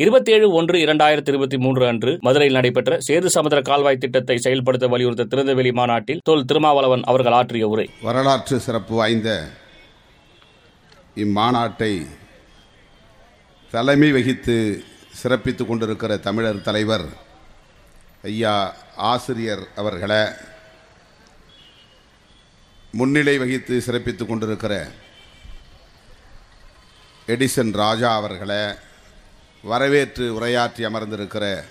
இருபத்தேழு ஒன்று இரண்டாயிரத்தி இருபத்தி மூன்று அன்று மதுரையில் நடைபெற்ற சேது சமுதிர கால்வாய் திட்டத்தை செயல்படுத்த வலியுறுத்த திறந்தவெளி மாநாட்டில் தொல் திருமாவளவன் அவர்கள் ஆற்றிய உரை. வரலாற்று சிறப்பு வாய்ந்த இம்மாநாட்டை தலைமை வகித்து சிறப்பித்துக் கொண்டிருக்கிற தமிழர் தலைவர் ஐயா ஆசிரியர் அவர்களை முன்னிலை வகித்து சிறப்பித்துக் கொண்டிருக்கிற எடிசன் ராஜா அவர்களை வரவேற்று உரையாற்றி அமர்ந்திருக்கிற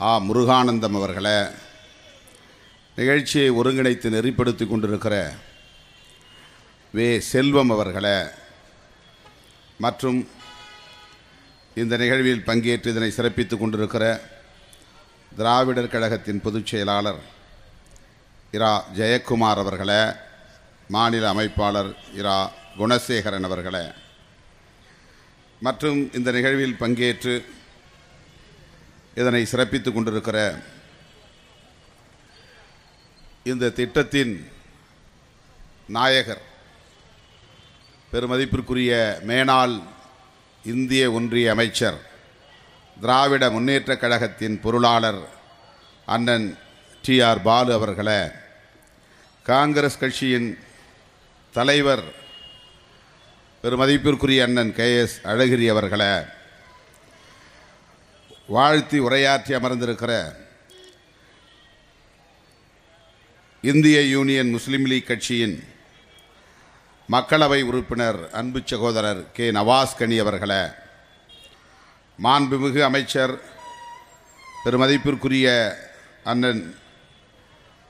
ஆ. முருகானந்தம் அவர்களை நிகழ்ச்சியை ஒருங்கிணைத்து நெறிப்படுத்தி கொண்டிருக்கிற வே. செல்வம் அவர்களை மற்றும் இந்த நிகழ்வில் பங்கேற்று இதனை சிறப்பித்துக் கொண்டிருக்கிற திராவிடர் கழகத்தின் பொதுச் செயலாளர் இரா. ஜெயக்குமார் அவர்களை மாநில அமைப்பாளர் இரா. குணசேகரன் அவர்களை. மற்றும் இந்த நிகழ்வில் பங்கேற்று இதனை சிறப்பித்துக் கொண்டிருக்கிற இந்த திட்டத்தின் நாயகர் பெருமதிப்பிற்குரிய மேனாள் இந்திய ஒன்றிய அமைச்சர் திராவிட முன்னேற்றக் கழகத்தின் பொருளாளர் அண்ணன் டி ஆர் பாலு அவர்களை காங்கிரஸ் கட்சியின் தலைவர் பெருமதிப்பிற்குரிய அண்ணன் கே எஸ் அழகிரி அவர்களை வாழ்த்தி உரையாற்றி அமர்ந்திருக்கிற இந்திய யூனியன் முஸ்லீம் லீக் கட்சியின் மக்களவை உறுப்பினர் அன்பு சகோதரர் கே நவாஸ் கனி அவர்களை மாண்புமிகு அமைச்சர் பெருமதிப்பிற்குரிய அண்ணன்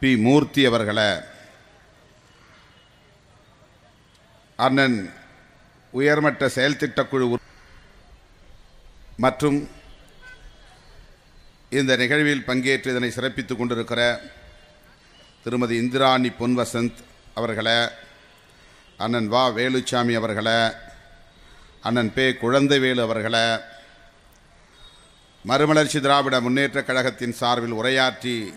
பி மூர்த்தி அவர்களை அண்ணன் உயர்மட்ட செயல் திட்டக்குழு மற்றும் இந்த நிகழ்வில் பங்கேற்று இதனை சிறப்பித்துக் கொண்டிருக்கிற திருமதி இந்திராணி பொன்வசந்த் அவர்களை அண்ணன் வா. வேலுச்சாமி அவர்களை அண்ணன் பே. குழந்தைவேலு அவர்களை மறுமலர்ச்சி திராவிட முன்னேற்றக் கழகத்தின் சார்பில் உரையாற்றி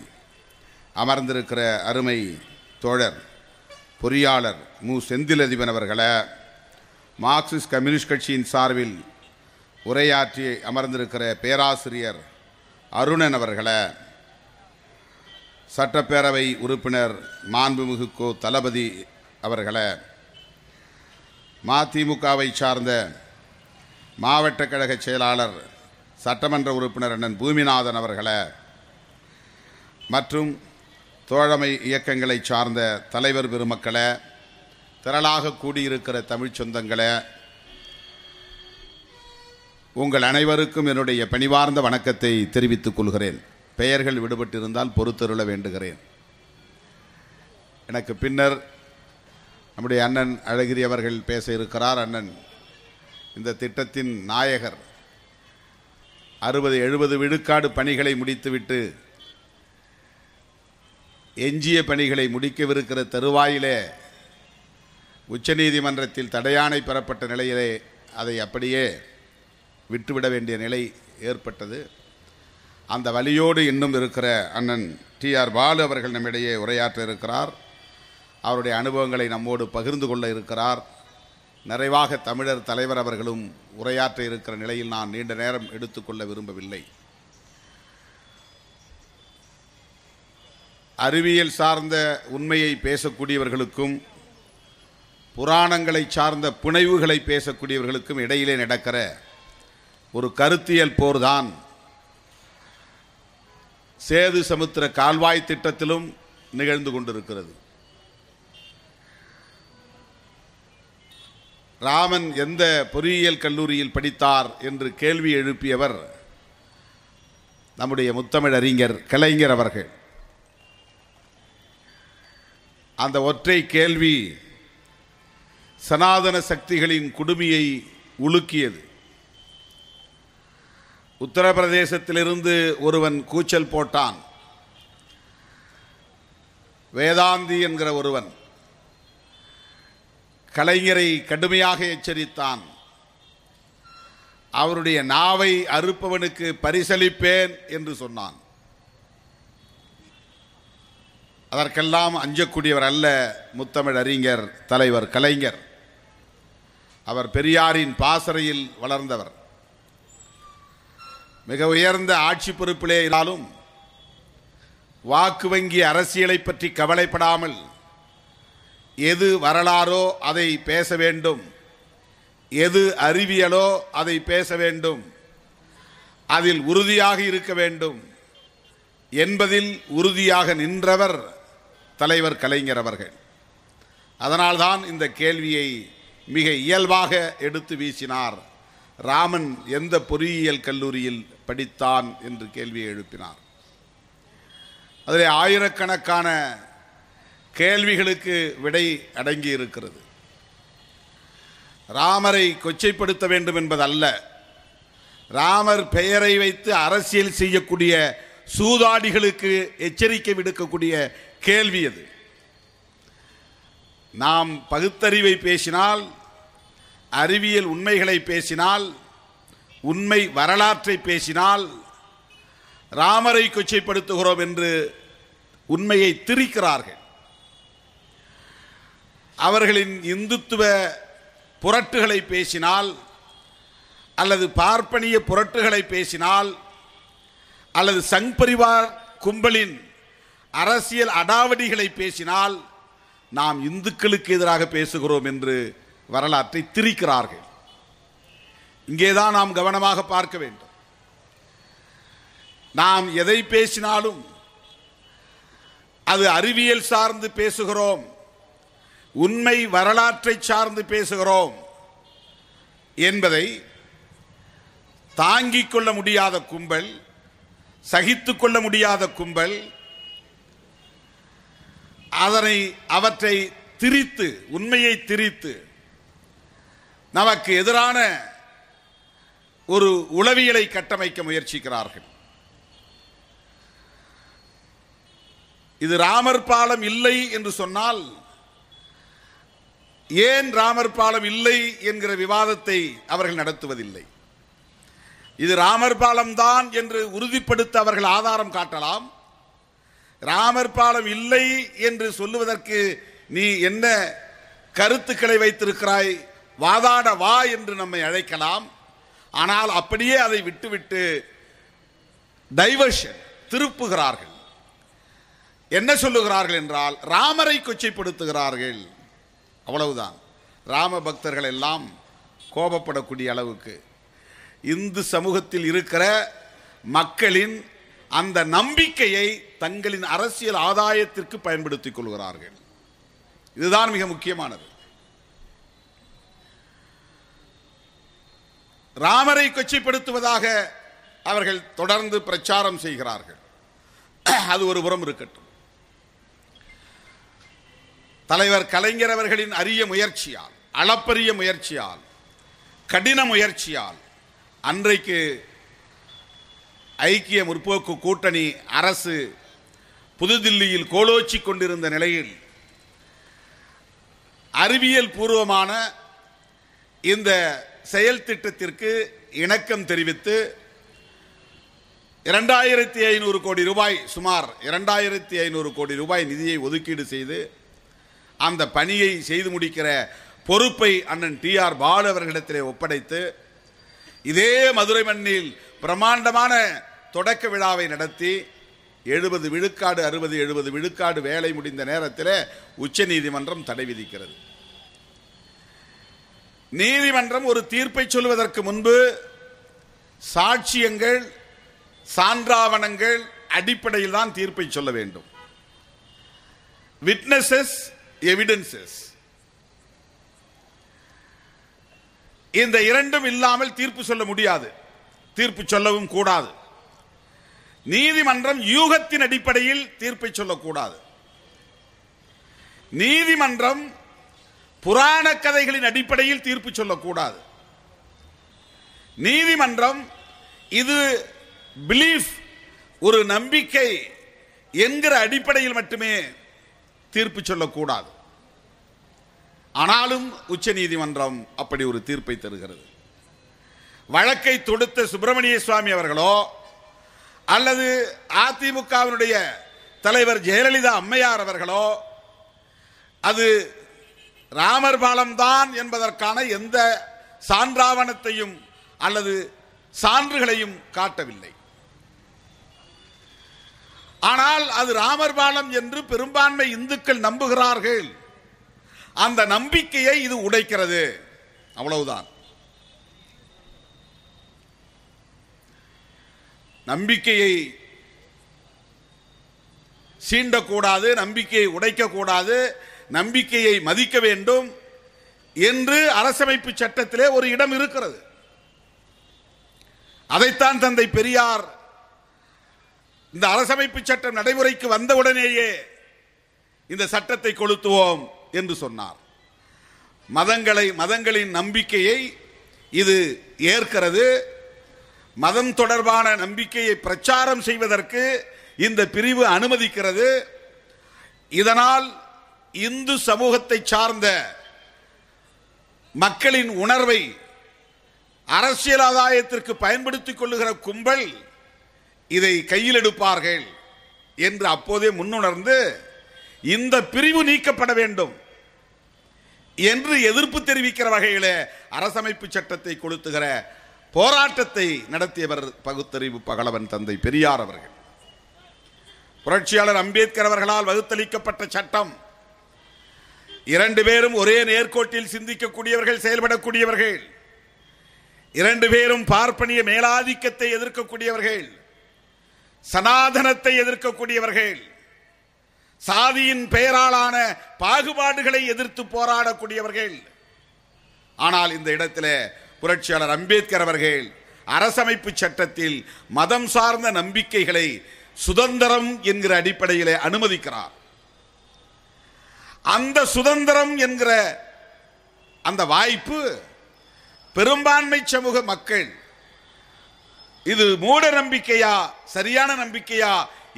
அமர்ந்திருக்கிற அருமை தோழர் பொறியாளர் மு. செந்திலதிபன் அவர்களை மார்க்சிஸ்ட் கம்யூனிஸ்ட் கட்சியின் சார்பில் உரையாற்றி அமர்ந்திருக்கிற பேராசிரியர் அருணன் அவர்களை சட்டப்பேரவை உறுப்பினர் மாண்புமிகு கோ. தளபதி அவர்களை மதிமுகவை சார்ந்த மாவட்ட கழக செயலாளர் சட்டமன்ற உறுப்பினர் அண்ணன் பூமிநாதன் அவர்களை மற்றும் தோழமை இயக்கங்களை சார்ந்த தலைவர் பெருமக்களை திரளாக கூடியிருக்கிற தமிழ்ச் சொந்தங்களை உங்கள் அனைவருக்கும் என்னுடைய பணிவார்ந்த வணக்கத்தை தெரிவித்துக் கொள்கிறேன். பெயர்கள் விடுபட்டிருந்தால் பொறுத்தருள வேண்டுகிறேன். எனக்கு பின்னர் நம்முடைய அண்ணன் அழகிரி அவர்கள் பேச இருக்கிறார். அண்ணன் இந்த திட்டத்தின் நாயகர் அறுபது எழுபது விழுக்காடு பணிகளை முடித்துவிட்டு எஞ்சிய பணிகளை முடிக்கவிருக்கிற தருவாயிலே உச்சநீதிமன்றத்தில் தடையானை பெறப்பட்ட நிலையிலே அதை அப்படியே விட்டுவிட வேண்டிய நிலை ஏற்பட்டது. அந்த வழியோடு இன்னும் இருக்கிற அண்ணன் டி ஆர் பாலு அவர்கள் நம்மிடையே உரையாற்ற இருக்கிறார். அவருடைய அனுபவங்களை நம்மோடு பகிர்ந்து கொள்ள இருக்கிறார். நிறைவாக தமிழர் தலைவர் அவர்களும் உரையாற்ற இருக்கிற நிலையில் நான் நீண்ட நேரம் எடுத்துக்கொள்ள விரும்பவில்லை. அறிவியல் சார்ந்த உண்மையை பேசக்கூடியவர்களுக்கும் புராணங்களை சார்ந்த புனைவுகளை பேசக்கூடியவர்களுக்கும் இடையிலே நடக்கிற ஒரு கருத்தியல் போர்தான். சேது சமுத்திர கால்வாய் திட்டத்திலும் நிகழ்ந்து கொண்டிருக்கிறது. ராமன் எந்த பொறியியல் கல்லூரியில் படித்தார் என்று கேள்வி எழுப்பியவர் நம்முடைய முத்தமிழ் அறிஞர் கலைஞர் அவர்கள். அந்த ஒற்றை கேள்வி சனாதன சக்திகளின் குடுமியை உலுக்கியது. உத்தரப்பிரதேசத்திலிருந்து ஒருவன் கூச்சல் போட்டான். வேதாந்தி என்கிற ஒருவன் கலைஞரை கடுமையாக எச்சரித்தான். அவருடைய நாவை அறுப்பவனுக்கு பரிசளிப்பேன் என்று சொன்னான். அதற்கெல்லாம் அஞ்சக்கூடியவர் அல்ல முத்தமிழ் அறிஞர் தலைவர் கலைஞர். அவர் பெரியாரின் பாசறையில் வளர்ந்தவர். மிக உயர்ந்த ஆட்சி பொறுப்பிலே இருந்தாலும் வாக்கு வங்கி அரசியலை பற்றி கவலைப்படாமல் எது வரலாறோ அதை பேச வேண்டும். எது அறிவியலோ அதை பேச வேண்டும். அதில் உறுதியாக இருக்க வேண்டும். என்பதில் உறுதியாக நின்றவர் தலைவர் கலைஞர் அவர்கள். அதனால்தான் இந்த கேள்வியை மிக இயல்பாக எடுத்து வீசினார். ராமன் எந்த பொறியியல் கல்லூரியில் படித்தான் என்று கேள்வியை எழுப்பினார். அதில் ஆயிரக்கணக்கான கேள்விகளுக்கு விடை அடங்கி இருக்கிறது. ராமரை கொச்சைப்படுத்த வேண்டும் என்பதல்ல. ராமர் பெயரை வைத்து அரசியல் செய்யக்கூடிய சூதாடிகளுக்கு எச்சரிக்கை விடுக்கக்கூடிய கேள்வி அது. நாம் பகுத்தறிவை பேசினால் அறிவியல் உண்மைகளை பேசினால் உண்மை வரலாற்றை பேசினால் ராமரை கொச்சைப்படுத்துகிறோம் என்று உண்மையை திரிக்கிறார்கள். அவர்களின் இந்துத்துவ புரட்டுகளை பேசினால் அல்லது பார்ப்பனிய புரட்டுகளை பேசினால் அல்லது சங் பரிவார் கும்பலின் அரசியல் அடாவடிகளை பேசினால் நாம் இந்துக்களுக்கு எதிராக பேசுகிறோம் என்று வரலாற்றை திரிக்கிறார்கள். இங்கேதான் நாம் கவனமாக பார்க்க வேண்டும். நாம் எதை பேசினாலும் அது அறிவியல் சார்ந்து பேசுகிறோம் உண்மை வரலாற்றை சார்ந்து பேசுகிறோம் என்பதை தாங்கிக் கொள்ள முடியாத கும்பல் சகித்து கொள்ள முடியாத கும்பல் அதனை அவற்றை திரித்து உண்மையை திரித்து நமக்கு எதிரான ஒரு உளவியலை கட்டமைக்க முயற்சிக்கிறார்கள். இது ராமர் பாலம் இல்லை என்று சொன்னால் ஏன் ராமர் பாலம் இல்லை என்கிற விவாதத்தை அவர்கள் நடத்துவதில்லை. இது ராமர் பாலம் தான் என்று உறுதிப்படுத்த அவர்கள் ஆதாரம் காட்டலாம். ராமர் பாலம் இல்லை என்று சொல்லுவதற்கு நீ என்ன கருத்துக்களை வைத்திருக்கிறாய்? வாதாட வா என்று நம்மை அழைக்கலாம். ஆனால் அப்படியே அதை விட்டுவிட்டு டைவர்ஷன் திருப்புகிறார்கள். என்ன சொல்லுகிறார்கள் என்றால் ராமரை கொச்சைப்படுத்துகிறார்கள். அவ்வளவுதான். ராம பக்தர்கள் எல்லாம் கோபப்படக்கூடிய அளவுக்கு. இந்து சமூகத்தில் இருக்கிற மக்களின் அந்த நம்பிக்கையை தங்களின் அரசியல் ஆதாயத்திற்கு பயன்படுத்திக் கொள்கிறார்கள். இதுதான் மிக முக்கியமானது. ராமரை கொச்சைப்படுத்துவதாக அவர்கள் தொடர்ந்து பிரச்சாரம் செய்கிறார்கள். அது ஒரு புறம் இருக்கட்டும். தலைவர் கலைஞர் அவர்களின் அரிய முயற்சியால் அளப்பரிய முயற்சியால் கடின முயற்சியால் அன்றைக்கு ஐக்கிய முற்போக்கு கூட்டணி அரசு புதுதில்லியில் கோலோச்சி கொண்டிருந்த நிலையில் அறிவியல் பூர்வமான இந்த செயல் திட்டத்திற்கு இணக்கம் தெரிவித்து இரண்டாயிரத்தி ஐநூறு கோடி ரூபாய் சுமார் இரண்டாயிரத்தி ஐநூறு கோடி ரூபாய் நிதியை ஒதுக்கீடு செய்து அந்த பணியை செய்து முடிக்கிற பொறுப்பை அண்ணன் டி ஆர் பாலு அவர்களிடத்திலே ஒப்படைத்து இதே மதுரை மண்ணில் பிரமாண்டமான தொடக்க விழாவை நடத்தி எழுபது விழுக்காடு அறுபது எழுபது விழுக்காடு வேலை முடிந்த நேரத்தில் உச்சநீதிமன்றம் தடை விதிக்கிறது. நீதிமன்றம் ஒரு தீர்ப்பை சொல்வதற்கு முன்பு சாட்சியங்கள் சான்றாவணங்கள் அடிப்படையில் தான் தீர்ப்பை சொல்ல வேண்டும். விட்னஸஸ் எவிடன்சஸ் இந்த இரண்டும் இல்லாமல் தீர்ப்பு சொல்ல முடியாது. தீர்ப்பு சொல்லவும் கூடாது. நீதிமன்றம் யூகத்தின் அடிப்படையில் தீர்ப்பை சொல்லக்கூடாது. நீதிமன்றம் புராண கதைகளின் அடிப்படையில் தீர்ப்பு சொல்லக்கூடாது. நீதிமன்றம் இது பிலீஃப் ஒரு நம்பிக்கை என்கிற அடிப்படையில் மட்டுமே தீர்ப்பு சொல்லக்கூடாது. ஆனாலும் உச்ச நீதிமன்றம் அப்படி ஒரு தீர்ப்பை தருகிறது. வழக்கை தொடுத்த சுப்பிரமணிய சுவாமி அவர்களோ அல்லது அதிமுகவினுடைய தலைவர் ஜெயலலிதா அம்மையார் அவர்களோ அது ராமர் பாலம் தான் என்பதற்கான எந்த சான்றாவணத்தையும் அல்லது சான்றுகளையும் காட்டவில்லை. ஆனால் அது ராமர் பாலம் என்று பெரும்பான்மை இந்துக்கள் நம்புகிறார்கள். அந்த நம்பிக்கையை இது உடைக்கிறது. அவ்வளவுதான். நம்பிக்கையை சீண்டக்கூடாது நம்பிக்கையை உடைக்கக்கூடாது நம்பிக்கையை மதிக்க வேண்டும் என்று அரசமைப்பு சட்டத்திலே ஒரு இடம் இருக்கிறது. அதைத்தான் தந்தை பெரியார் இந்த அரசமைப்பு சட்டம் நடைமுறைக்கு வந்தவுடனேயே இந்த சட்டத்தை கொளுத்துவோம் என்று சொன்னார். மதங்களை மதங்களின் நம்பிக்கையை இது ஏற்கிறது. மதம் தொடர்பான நம்பிக்கையை பிரச்சாரம் செய்வதற்கு இந்த பிரிவு அனுமதிக்கிறது. இதனால் இந்து சமூகத்தை சார்ந்த மக்களின் உணர்வை அரசியல் ஆதாயத்திற்கு பயன்படுத்திக் கொள்ளுகிற கும்பல் இதை கையில் எடுப்பார்கள் என்று அப்போதே முன்னுணர்ந்து இந்த பிரிவு நீக்கப்பட வேண்டும் என்று எதிர்ப்பு தெரிவிக்கிற வகையில் அரசமைப்பு சட்டத்தை கொளுத்துகிற போராட்டத்தை நடத்தியவர் பகுத்தறிவு பகலவன் தந்தை பெரியார் அவர்கள். புரட்சியாளர் அம்பேத்கர் அவர்களால் வகுத்தளிக்கப்பட்ட சட்டம் இரண்டு பேரும் ஒரே நேர்கோட்டில் சிந்திக்கக்கூடியவர்கள் செயல்படக்கூடியவர்கள். இரண்டு பேரும் பார்ப்பனிய மேலாதிக்கத்தை எதிர்க்கக்கூடியவர்கள். சனாதனத்தை எதிர்க்கக்கூடியவர்கள். சாதியின் பெயராலான பாகுபாடுகளை எதிர்த்து போராடக்கூடியவர்கள். ஆனால் இந்த இடத்தில் புரட்சியாளர் அம்பேத்கர் அவர்கள் அரசமைப்பு சட்டத்தில் மதம் சார்ந்த நம்பிக்கைகளை சுதந்திரம் என்கிற அடிப்படையிலே அனுமதிக்கிறார். அந்த சுதந்திரம் என்கிற அந்த வாய்ப்பு பெரும்பான்மை சமூக மக்கள் இது மூட நம்பிக்கையா சரியான நம்பிக்கையா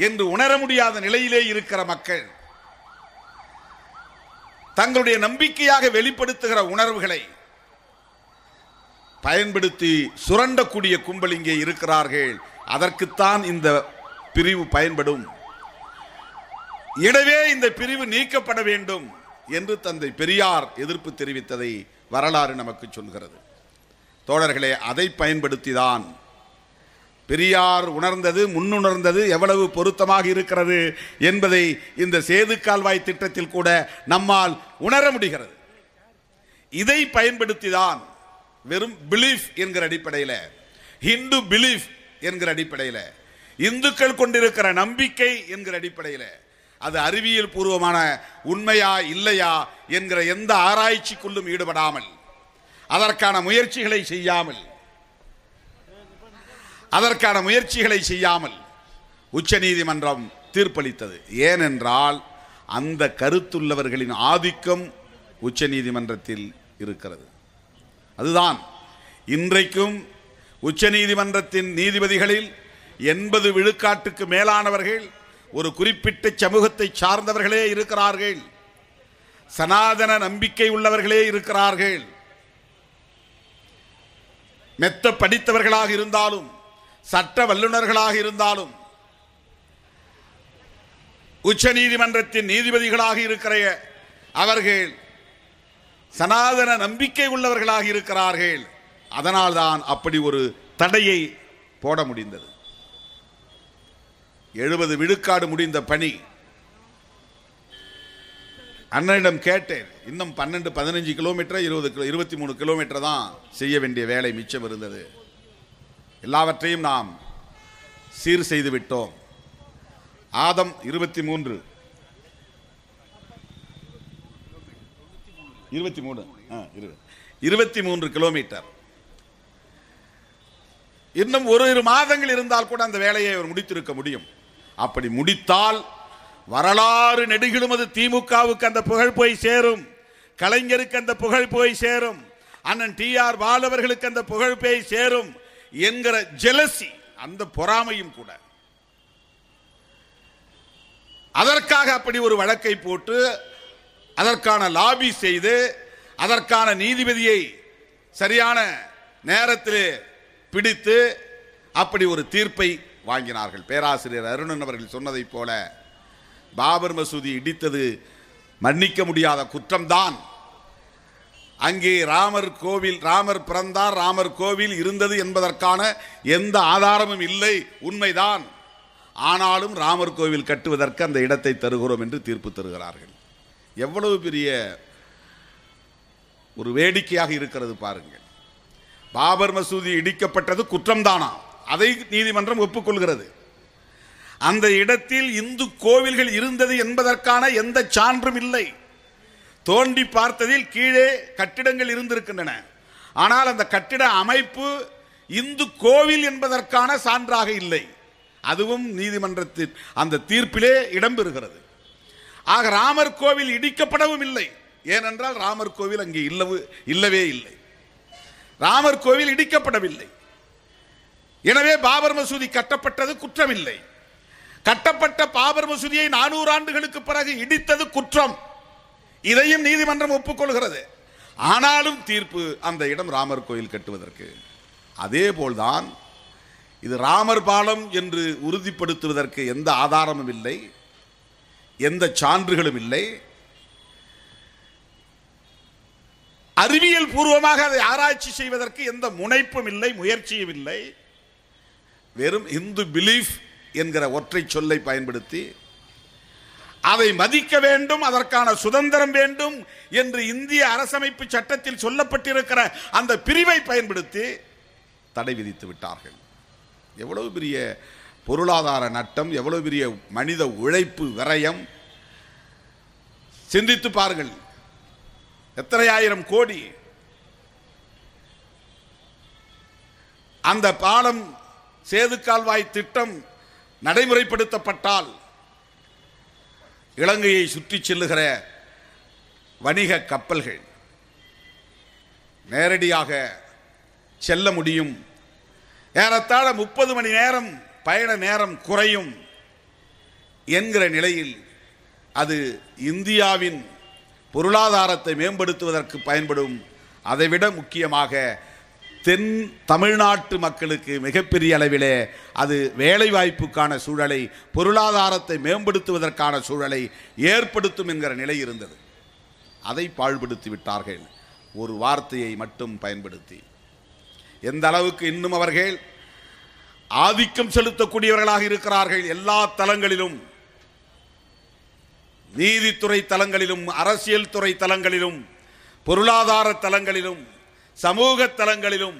என்று உணர முடியாத நிலையிலே இருக்கிற மக்கள் தங்களுடைய நம்பிக்கையாக வெளிப்படுத்துகிற உணர்வுகளை பயன்படுத்தி சுரண்டக்கூடிய கும்பல் இங்கே இருக்கிறார்கள். அதற்குத்தான் இந்த பிரிவு பயன்படும். எனவே இந்த பிரிவு நீக்கப்பட வேண்டும் என்று தந்தை பெரியார் எதிர்ப்பு தெரிவித்ததை வரலாறு நமக்கு சொல்கிறது. தோழர்களே அதை பயன்படுத்திதான் பெரியார் உணர்ந்தது முன்னுணர்ந்தது எவ்வளவு பொருத்தமாக இருக்கிறது என்பதை இந்த சேது கால்வாய் திட்டத்தில் கூட நம்மால் உணர முடிகிறது. இதை பயன்படுத்திதான் வெறும் பிலீஃப் என்கிற அடிப்படையில் ஹிந்து பிலீஃப் என்கிற அடிப்படையில் இந்துக்கள் கொண்டிருக்கிற நம்பிக்கை என்கிற அடிப்படையில் அது அறிவியல் பூர்வமான உண்மையா இல்லையா என்கிற எந்த ஆராய்ச்சிக்குள்ளும் ஈடுபடாமல் அதற்கான முயற்சிகளை செய்யாமல் அதற்கான முயற்சிகளை செய்யாமல் உச்சநீதிமன்றம் தீர்ப்பளித்தது. ஏனென்றால் அந்த கருத்துள்ளவர்களின் ஆதிக்கம் உச்சநீதிமன்றத்தில் இருக்கிறது. அதுதான் இன்றைக்கும் உச்சநீதிமன்றத்தின் நீதிபதிகளில் எண்பது விழுக்காட்டுக்கு மேலானவர்கள் ஒரு குறிப்பிட்ட சமூகத்தை சார்ந்தவர்களே இருக்கிறார்கள். சனாதன நம்பிக்கை உள்ளவர்களே இருக்கிறார்கள். மெத்த படித்தவர்களாக இருந்தாலும் சட்ட வல்லுநர்களாக இருந்தாலும் உச்ச நீதிமன்றத்தின் நீதிபதிகளாக இருக்கிற அவர்கள் சனாதன நம்பிக்கை உள்ளவர்களாக இருக்கிறார்கள். அதனால்தான் அப்படி ஒரு தடையை போட முடிந்தது. எழுபது விழுக்காடு முடிந்த பணி. அண்ணனிடம் கேட்டேன் இன்னும் பன்னெண்டு பதினஞ்சு கிலோமீட்டர் இருபது கிலோ இருபத்தி மூணு கிலோமீட்டர் தான் செய்ய வேண்டிய வேலை மிச்சம் இருந்தது. எல்லாவற்றையும் நாம் சீர் செய்து விட்டோம். ஆதம் இருபத்தி மூன்று. இருபத்தி மூணு இருபத்தி மூன்று கிலோமீட்டர். இன்னும் ஒரு இரு மாதங்கள் இருந்தால் கூட அந்த வேலையை அவர் முடித்திருக்க முடியும். அப்படி முடித்தால் வரலாறு நெடுகிலும் அது திமுகவுக்கு அந்த புகழ் போய் சேரும். கலைஞருக்கு அந்த புகழ் போய் சேரும். அண்ணன் டி ஆர் பாலவர்களுக்கு அந்த புகழ் போய் சேரும் என்கிற ஜெலசி அந்த பொறாமையும் கூட. அதற்காக அப்படி ஒரு வழக்கை போட்டு அதற்கான லாபி செய்து அதற்கான நீதிபதியை சரியான நேரத்தில் பிடித்து அப்படி ஒரு தீர்ப்பை வாங்கினார்கள். பேராசிரியர் அருணன் அவர்கள் சொன்னதைப் போல பாபர் மசூதி இடித்தது மன்னிக்க முடியாத குற்றம்தான். அங்கே ராமர் கோவில் ராமர் பிறந்தார் ராமர் கோவில் இருந்தது என்பதற்கான எந்த ஆதாரமும் இல்லை உண்மைதான். ஆனாலும் ராமர் கோவில் கட்டுவதற்கு அந்த இடத்தை தருகிறோம் என்று தீர்ப்பு தருகிறார்கள். எவ்வளவு பெரிய ஒரு வேடிக்கையாக இருக்கிறது பாருங்கள். பாபர் மசூதி இடிக்கப்பட்டது குற்றம்தானா? அதை நீதிமன்றம் ஒப்புக்கொள்கிறது. அந்த இடத்தில் இந்து கோவில்கள் இருந்தது என்பதற்கான எந்த சான்றும் இல்லை. தோண்டி பார்த்ததில் கீழே கட்டிடங்கள் இருந்திருக்கின்றன. ஆனால் அந்த கட்டிட அமைப்பு இந்து கோவில் என்பதற்கான சான்றாக இல்லை. அதுவும் நீதிமன்றத்தின் அந்த தீர்ப்பிலே இடம்பெறுகிறது. ஆக ராமர் கோவில் இடிக்கப்படவும் இல்லை. ஏனென்றால் ராமர் கோவில் அங்கே இல்லவு இல்லவே இல்லை. ராமர் கோவில் இடிக்கப்படவில்லை. எனவே பாபர் மசூதி கட்டப்பட்டது குற்றமில்லை. கட்டப்பட்ட பாபர் மசூதியை நானூறு ஆண்டுகளுக்கு பிறகு இடித்தது குற்றம். இதையும் நீதிமன்றம் ஒப்புக்கொள்கிறது. ஆனாலும் தீர்ப்பு அந்த இடம் ராமர் கோயில் கட்டுவதற்கு. அதே போல்தான் இது ராமர் பாலம் என்று உறுதிப்படுத்துவதற்கு எந்த ஆதாரமும் இல்லை எந்த சான்றுகளும் இல்லை. அறிவியல் பூர்வமாக அதை ஆராய்ச்சி செய்வதற்கு எந்த முனைப்பும் இல்லை முயற்சியும் இல்லை. வெறும் இந்து பிலீஃப் என்கிற ஒற்றை சொல்லை பயன்படுத்தி அதை மதிக்க வேண்டும் அதற்கான சுதந்திரம் வேண்டும் என்று இந்திய அரசமைப்பு சட்டத்தில் சொல்லப்பட்டிருக்கிற அந்த பிரிவை பயன்படுத்தி தடை விதித்து விட்டார்கள். எவ்வளவு பெரிய பொருளாதார நட்டம் எவ்வளவு பெரிய மனித உழைப்பு விரயம். சிந்தித்து பாருங்கள். எத்தனை ஆயிரம் கோடி. அந்த பாலம் சேது கால்வாய் திட்டம் நடைமுறைப்படுத்தப்பட்டால் இலங்கையை சுற்றி செல்லுகிற வணிக கப்பல்கள் நேரடியாக செல்ல முடியும். ஏறத்தாழ முப்பது மணி நேரம் பயண நேரம் குறையும் என்கிற நிலையில் அது இந்தியாவின் பொருளாதாரத்தை மேம்படுத்துவதற்கு பயன்படும். அதைவிட முக்கியமாக தென் தமிழ்நாட்டு மக்களுக்கு மிகப்பெரிய அளவிலே அது வேலைவாய்ப்புக்கான சூழலை பொருளாதாரத்தை மேம்படுத்துவதற்கான சூழலை ஏற்படுத்தும் என்கிற நிலை இருந்தது. அதை பாழ்படுத்தி விட்டார்கள். ஒரு வார்த்தையை மட்டும் பயன்படுத்தி. எந்த அளவுக்கு இன்னும் அவர்கள் ஆதிக்கம் செலுத்தக்கூடியவர்களாக இருக்கிறார்கள் எல்லா தளங்களிலும் நீதித்துறை தலங்களிலும் அரசியல் துறை தலங்களிலும் பொருளாதார தலங்களிலும் சமூக தலங்களிலும்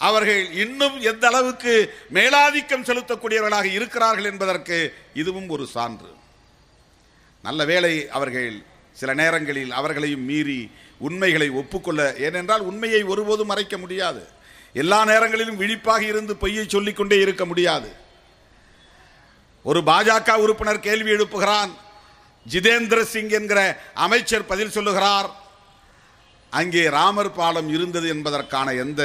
அவர்கள் இன்னும் எந்த அளவுக்கு மேலாதிக்கம் செலுத்தக்கூடியவர்களாக இருக்கிறார்கள் என்பதற்கு இதுவும் ஒரு சான்று. நல்ல வேளை அவர்கள் சில நேரங்களில் அவர்களையும் மீறி உண்மைகளை ஒப்புக்கொள்ள ஏனென்றால் உண்மையை ஒருபோதும் மறைக்க முடியாது. எல்லா நேரங்களிலும் விழிப்பாக இருந்து பொய்யை சொல்லிக்கொண்டே இருக்க முடியாது. ஒரு பாஜக உறுப்பினர் கேள்வி எழுப்புகிறான் ஜிதேந்திர சிங் என்கிற அமைச்சர் பதில் சொல்லுகிறார் அங்கே ராமர் பாலம் இருந்தது என்பதற்கான எந்த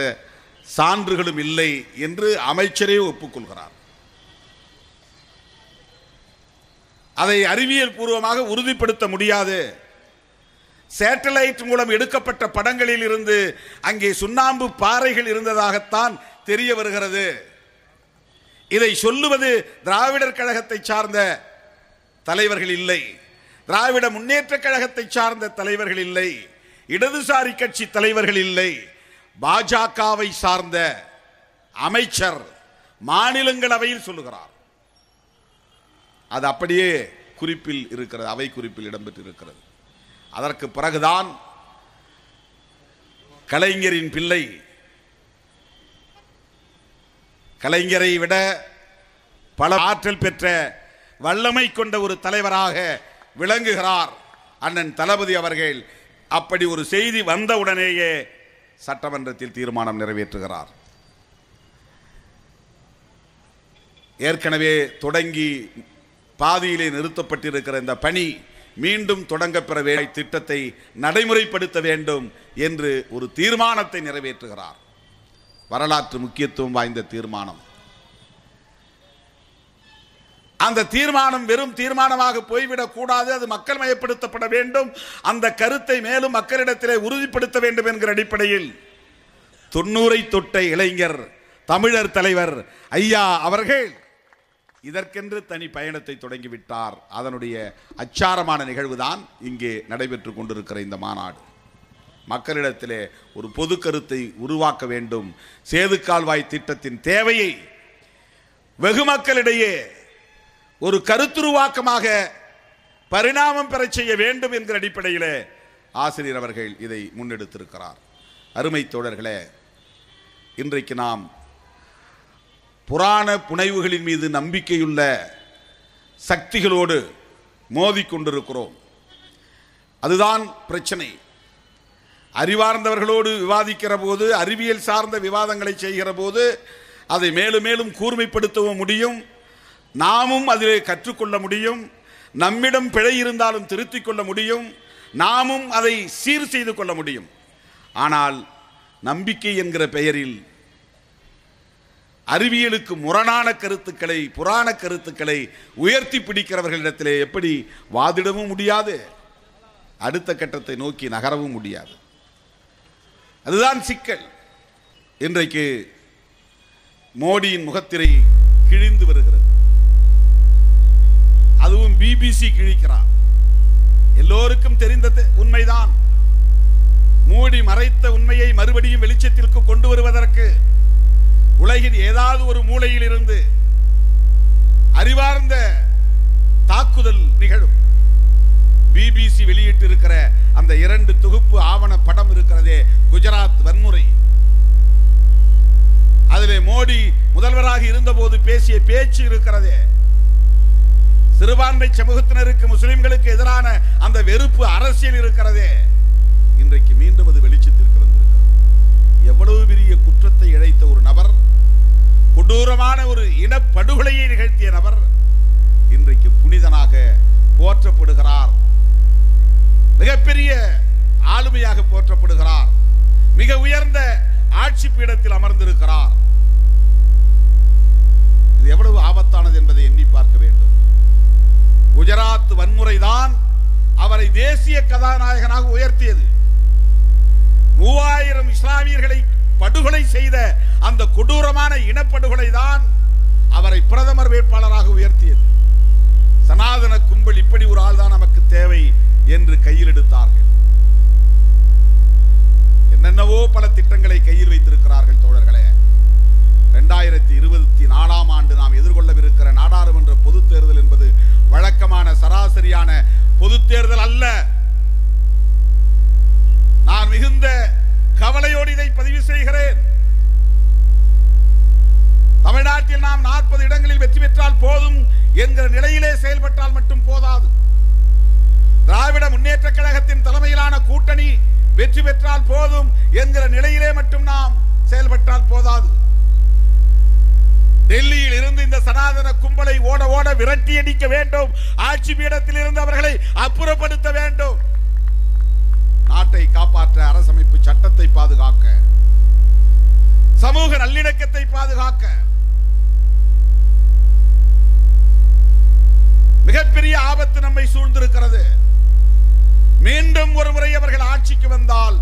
சான்றுகளும் இல்லை என்று அமைச்சரே ஒப்புக்கொள்கிறார். அதை அறிவியல் பூர்வமாக உறுதிப்படுத்த முடியாது. சேட்டலைட் மூலம் எடுக்கப்பட்ட படங்களில் இருந்து அங்கே சுண்ணாம்பு பாறைகள் இருந்ததாகத்தான் தெரிய வருகிறது. இதை சொல்லுவது திராவிடர் கழகத்தை சார்ந்த தலைவர்கள் இல்லை. திராவிட முன்னேற்ற கழகத்தை சார்ந்த தலைவர்கள் இல்லை. இடதுசாரி கட்சி தலைவர்கள் இல்லை. பாஜகவை சார்ந்த அமைச்சர் மாநிலங்களவையில் சொல்லுகிறார். அது அப்படியே குறிப்பில் இருக்கிறது அவை குறிப்பில் இடம்பெற்றிருக்கிறது. அதற்கு பிறகுதான் கலைஞரின் பிள்ளை கலைஞரை விட பல ஆற்றல் பெற்ற வல்லமை கொண்ட ஒரு தலைவராக விளங்குகிறார் அண்ணன் தளபதி அவர்கள். அப்படி ஒரு செய்தி வந்தவுடனேயே சட்டமன்றத்தில் தீர்மானம் நிறைவேற்றுகிறார். ஏற்கனவே தொடங்கி பாதியிலே நிறுத்தப்பட்டிருக்கிற இந்த பணி மீண்டும் தொடங்கப்பெற வேலை திட்டத்தை நடைமுறைப்படுத்த வேண்டும் என்று ஒரு தீர்மானத்தை நிறைவேற்றுகிறார். வரலாற்று முக்கியத்துவம் வாய்ந்த தீர்மானம். அந்த தீர்மானம் வெறும் தீர்மானமாக போய்விடக் கூடாது. அது மக்கள் மயப்படுத்தப்பட வேண்டும். அந்த கருத்தை மேலும் மக்களிடத்திலே உறுதிப்படுத்த வேண்டும் என்கிற அடிப்படையில் தொண்ணூரை தொட்ட இளைஞர் தமிழர் தலைவர் ஐயா அவர்கள் இதற்கென்று தனி பயணத்தை தொடங்கிவிட்டார். அதனுடைய அச்சாரமான நிகழ்வுதான் இங்கே நடைபெற்று கொண்டிருக்கிற இந்த மாநாடு. மக்களிடத்திலே ஒரு பொது கருத்தை உருவாக்க வேண்டும். சேது கால்வாய் திட்டத்தின் தேவையை வெகு மக்களிடையே ஒரு கருத்துருவாக்கமாக பரிணாமம் பெறச் செய்ய வேண்டும் என்கிற அடிப்படையில் ஆசிரியர் அவர்கள் இதை முன்னெடுத்திருக்கிறார். அருமை தோழர்களே இன்றைக்கு நாம் புராண புனைவுகளின் மீது நம்பிக்கையுள்ள சக்திகளோடு மோதிக்கொண்டிருக்கிறோம் அதுதான் பிரச்சனை. அறிவார்ந்தவர்களோடு விவாதிக்கிற போது அறிவியல் சார்ந்த விவாதங்களை செய்கிற போது அதை மேலும் மேலும் கூர்மைப்படுத்தவும் முடியும். நாமும் அதிலே கற்றுக்கொள்ள முடியும். நம்மிடம் பிழை இருந்தாலும் திருத்திக் கொள்ள முடியும். நாமும் அதை சீர் செய்து கொள்ள முடியும். ஆனால் நம்பிக்கை என்கிற பெயரில் அறிவியலுக்கு முரணான கருத்துக்களை புராண கருத்துக்களை உயர்த்தி பிடிக்கிறவர்களிடத்திலே எப்படி வாதிடவும் முடியாது. அடுத்த கட்டத்தை நோக்கி நகரவும் முடியாது. அதுதான் சிக்கல். இன்றைக்கு மோடியின் முகத்திரை கிழிந்து வருகிறது. அதுவும் பிபிசி கிழிக்கிறார். எல்லோருக்கும் தெரிந்தது உண்மைதான். மூடி மறைத்த உண்மையை மறுபடியும் வெளிச்சத்திற்கு கொண்டு வருவதற்கு உலகின் ஏதாவது ஒரு மூலையில் இருந்து அறிவார்ந்த தாக்குதல் நிகழும். பிபிசி வெளியிட்டு இருக்கிற அந்த இரண்டு தொகுப்பு ஆவண படம் இருக்கிறதே குஜராத் வன்முறை. அதிலே மோடி முதல்வராக இருந்தபோது பேசிய பேச்சு இருக்கிறதே. சிறுபான்மை சமூகத்தினருக்கு முஸ்லிம்களுக்கு எதிரான அந்த வெறுப்பு அரசியல் இருக்கிறதே. இன்றைக்கு மீண்டும் அது வெளிச்சத்திற்கு வந்திருக்கிறது. எவ்வளவு பெரிய குற்றத்தை இழைத்த ஒரு நபர் கொடூரமான ஒரு இனப்படுகொலையை நிகழ்த்திய நபர் இன்றைக்கு புனிதனாக போற்றப்படுகிறார். மிகப்பெரிய ஆளுமையாக போற்றப்படுகிறார். மிக உயர்ந்த ஆட்சி பீடத்தில் அமர்ந்திருக்கிறார். இது எவ்வளவு ஆபத்தானது என்பதை எண்ணி பார்க்க வேண்டும். குஜராத் வன்முறைதான் அவரை தேசிய கதாநாயகனாக உயர்த்தியது. மூவாயிரம் இஸ்லாமியர்களை படுகொலை செய்த அந்த கொடூரமான இனப்படுகொலை தான் அவரை பிரதமர் வேட்பாளராக உயர்த்தியது. சனாதன கும்பல் இப்படி ஒரு ஆள் தான் நமக்கு தேவை என்று கையில் எடுத்தார்கள். என்னென்னவோ பல திட்டங்களை கையில் வைத்திருக்கிறார்கள் தோழர்களே. இரண்டாயிரத்தி இருபத்தி நாலாம் ஆண்டு நாம் எதிர்கொள்ளவிருக்கிற நாடாளுமன்ற பொதுத் தேர்தல் என்பது வழக்கமான சராசரியான பொது தேர்தல் அல்ல. நான் மிகுந்த கவலையோடு இதை பதிவு செய்கிறேன். தமிழ்நாட்டில் நாம் நாற்பது இடங்களில் வெற்றி பெற்றால் போதும் என்கிற நிலையிலே செயல்பட்டால் மட்டும் போதாது. திராவிட முன்னேற்ற கழகத்தின் தலைமையிலான கூட்டணி வெற்றி பெற்றால் போதும் என்கிற நிலையிலே மட்டும் நாம் செயல்பட்டால் போதாது. டெல்லியில் இருந்து இந்த சனாதன கும்பலை ஓட ஓட விரட்டி அடிக்க வேண்டும். ஆட்சி பீடத்தில் இருந்து அவர்களை அப்புறப்படுத்த வேண்டும். நாட்டை காப்பாற்ற அரசமைப்பு சட்டத்தை பாதுகாக்க சமூக நல்லிணக்கத்தை பாதுகாக்க மிகப்பெரிய ஆபத்து நம்மை சூழ்ந்திருக்கிறது. மீண்டும் ஒரு முறை அவர்கள் ஆட்சிக்கு வந்தால்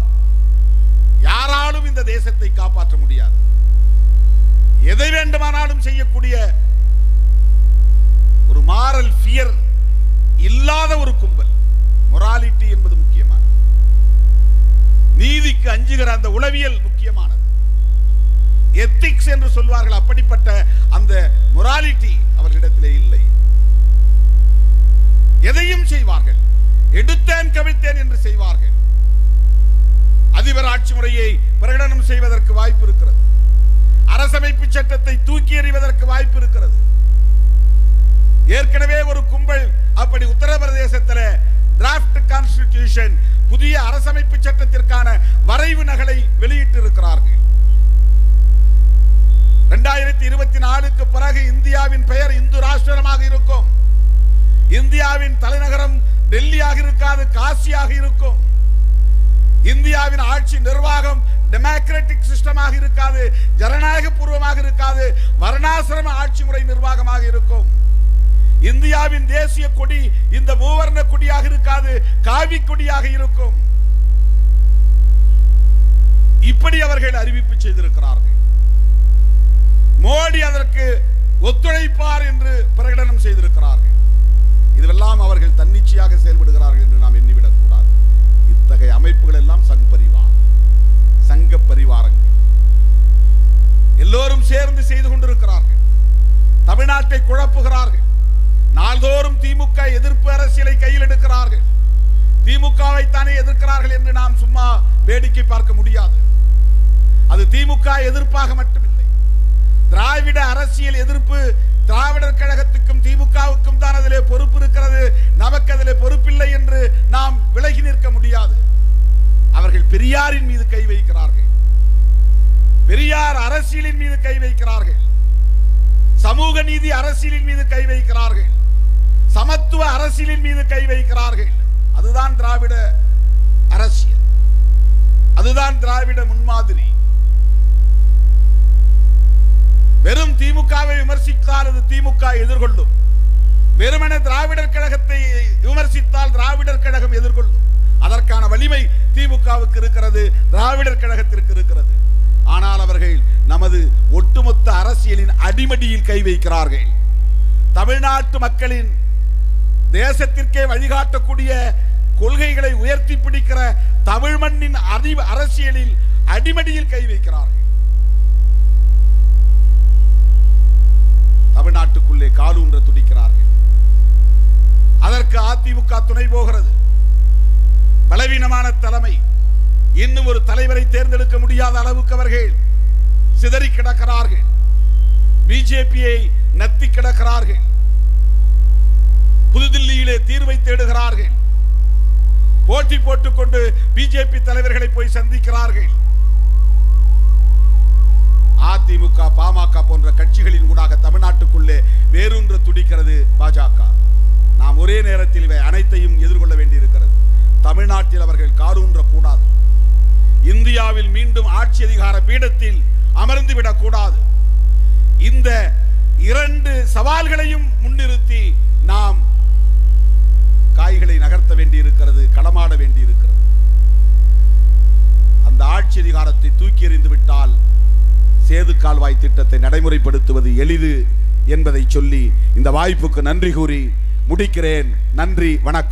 யாராலும் இந்த தேசத்தை காப்பாற்ற முடியாது. எதை வேண்டுமானாலும் செய்யக்கூடிய ஒரு மாரல் ஃபியர் இல்லாத ஒரு கும்பல். மொராலிட்டி என்பது முக்கியமானது. நீதிக்கு அஞ்சுகிற அந்த உளவியல் முக்கியமானது. எத்திக்ஸ் என்று சொல்வார்கள் அப்படிப்பட்ட அந்த மொராலிட்டி அவர்களிடத்திலே இல்லை. எதையும் செய்வார்கள். எடுத்தேன் கவிழ்த்தேன் என்று செய்வார்கள். அதிபர் ஆட்சி முறையை பிரகடனம் செய்வதற்கு வாய்ப்பு இருக்கிறது. அரசமைப்பு சட்டத்தை தூக்கி எறிவதற்கு வாய்ப்பு இருக்கிறது. ஏற்கனவே ஒரு கும்பல் அப்படி உத்தரப்பிரதேசத்தில் டிராப்ட் கான்ஸ்டிடியூஷன் புதிய அரசமைப்பு சட்டத்திற்கான வரைவு நகலை வெளியிட்டு இருக்கிறார்கள் இரண்டாயிரத்தி இருபத்தி நாலுக்கு பிறகு இந்தியாவின் பெயர் இந்து ராஷ்டிரமாக இருக்கும். இந்தியாவின் தலைநகரம் டெல்லியாக இருக்காது காசியாக இருக்கும். இந்தியாவின் ஆட்சி நிர்வாகம் டெமோக்ராட்டிக் சிஸ்டமாக இருக்காது ஜனநாயக பூர்வமாக இருக்காது வர்ணாசிரம ஆட்சி முறை நிர்வாகமாக இருக்கும். இந்தியாவின் தேசிய கொடி இந்த மூவர்ண கொடியாக இருக்காது காவி கொடியாக இருக்கும். இப்படி அவர்கள் அறிவிப்பு செய்திருக்கிறார்கள். மோடி அதற்கு ஒத்துழைப்பார் என்று பிரகடனம் செய்திருக்கிறார்கள். இதுவெல்லாம் அவர்கள் தன்னிச்சையாக செயல்படுகிறார்கள் என்று நாம் எண்ணிவிடக் கூடாது இத்தகைய அமைப்புகள் எல்லாம் சங் எல்லோரும் சேர்ந்து செய்து கொண்டிருக்கிறார்கள். தமிழ்நாட்டை குழப்புகிறார்கள். நாள்தோறும் திமுக எதிர்ப்பு அரசியலை கையில் எடுக்கிறார்கள். திமுகவை தானே எதிர்க்கிறார்கள் என்று நாம் சும்மா வேடிக்கை பார்க்க முடியாது. அது திமுக எதிர்ப்பாக மட்டுமில்லை. திராவிட அரசியல் எதிர்ப்பு திராவிடர் கழகத்துக்கும் திமுகவுக்கும் தான் அதிலே பொறுப்பு இருக்கிறது. நமக்கு அதிலே பொறுப்பில்லை என்று நாம் விலகி நிற்க முடியாது. அவர்கள் பெரியாரின் மீது கை வைக்கிறார்கள். பெரியார் அரசியலின் மீது கை வைக்கிறார்கள். சமூக நீதி அரசியலின் மீது கை வைக்கிறார்கள். சமத்துவ அரசியலின் மீது கை வைக்கிறார்கள். அதுதான் திராவிட அரசியல். அதுதான் திராவிட முன்மாதிரி. வெறும் திமுகவை விமர்சித்தால் அது திமுக எதிர்கொள்ளும். வெறுமன திராவிடர் கழகத்தை விமர்சித்தால் திராவிடர் கழகம் எதிர்கொள்ளும். அதற்கான வலிமை திமுகவுக்கு இருக்கிறது திராவிடர் கழகத்திற்கு இருக்கிறது. ஆனால் அவர்கள் நமது ஒட்டுமொத்த அரசியலின் அடிமடியில் கை வைக்கிறார்கள். தமிழ்நாட்டு மக்களின் தேசத்திற்கே வழிகாட்டக்கூடிய கொள்கைகளை உயர்த்தி பிடிக்கிற தமிழ் மண்ணின் அறிவு அரசியலில் அடிமடியில் கை வைக்கிறார்கள். தமிழ்நாட்டுக்குள்ளே காலூன்ற துடிக்கிறார்கள். அதற்கு அதிமுக துணை போகிறது. பலவீனமான தலைமை இன்னும் ஒரு தலைவரை தேர்ந்தெடுக்க முடியாத அளவுக்கு அவர்கள் சிதறி கிடக்கிறார்கள். பிஜேபியை நத்தி கிடக்கிறார்கள். புதுதில்லியிலே தீர்வை தேடுகிறார்கள். போட்டி போட்டுக் கொண்டு பிஜேபி தலைவர்களை போய் சந்திக்கிறார்கள். அதிமுக பாமக போன்ற கட்சிகளின் ஊடாக தமிழ்நாட்டுக்குள்ளே வேறொன்று துடிக்கிறது பாஜக. நாம் ஒரே நேரத்தில் இவை அனைத்தையும் எதிர்கொள்ள வேண்டியிருக்கிறது. தமிழ்நாட்டில் அவர்கள் காரூன்ற கூடாது. இந்தியாவில் மீண்டும் ஆட்சி அதிகார பீடத்தில் அமர்ந்து விடக்கூடாது. இந்த இரண்டு சவால்களையும் முன்னிறுத்தி நாம் காய்களை நகர்த்த வேண்டியிருக்கிறது களமாட வேண்டியிருக்கிறது. அந்த ஆட்சி அதிகாரத்தை தூக்கி எறிந்து விட்டால் சேது கால்வாய் திட்டத்தை நடைமுறைப்படுத்துவது எளிது என்பதை சொல்லி இந்த வாய்ப்புக்கு நன்றி கூறி முடிக்கிறேன். நன்றி வணக்கம்.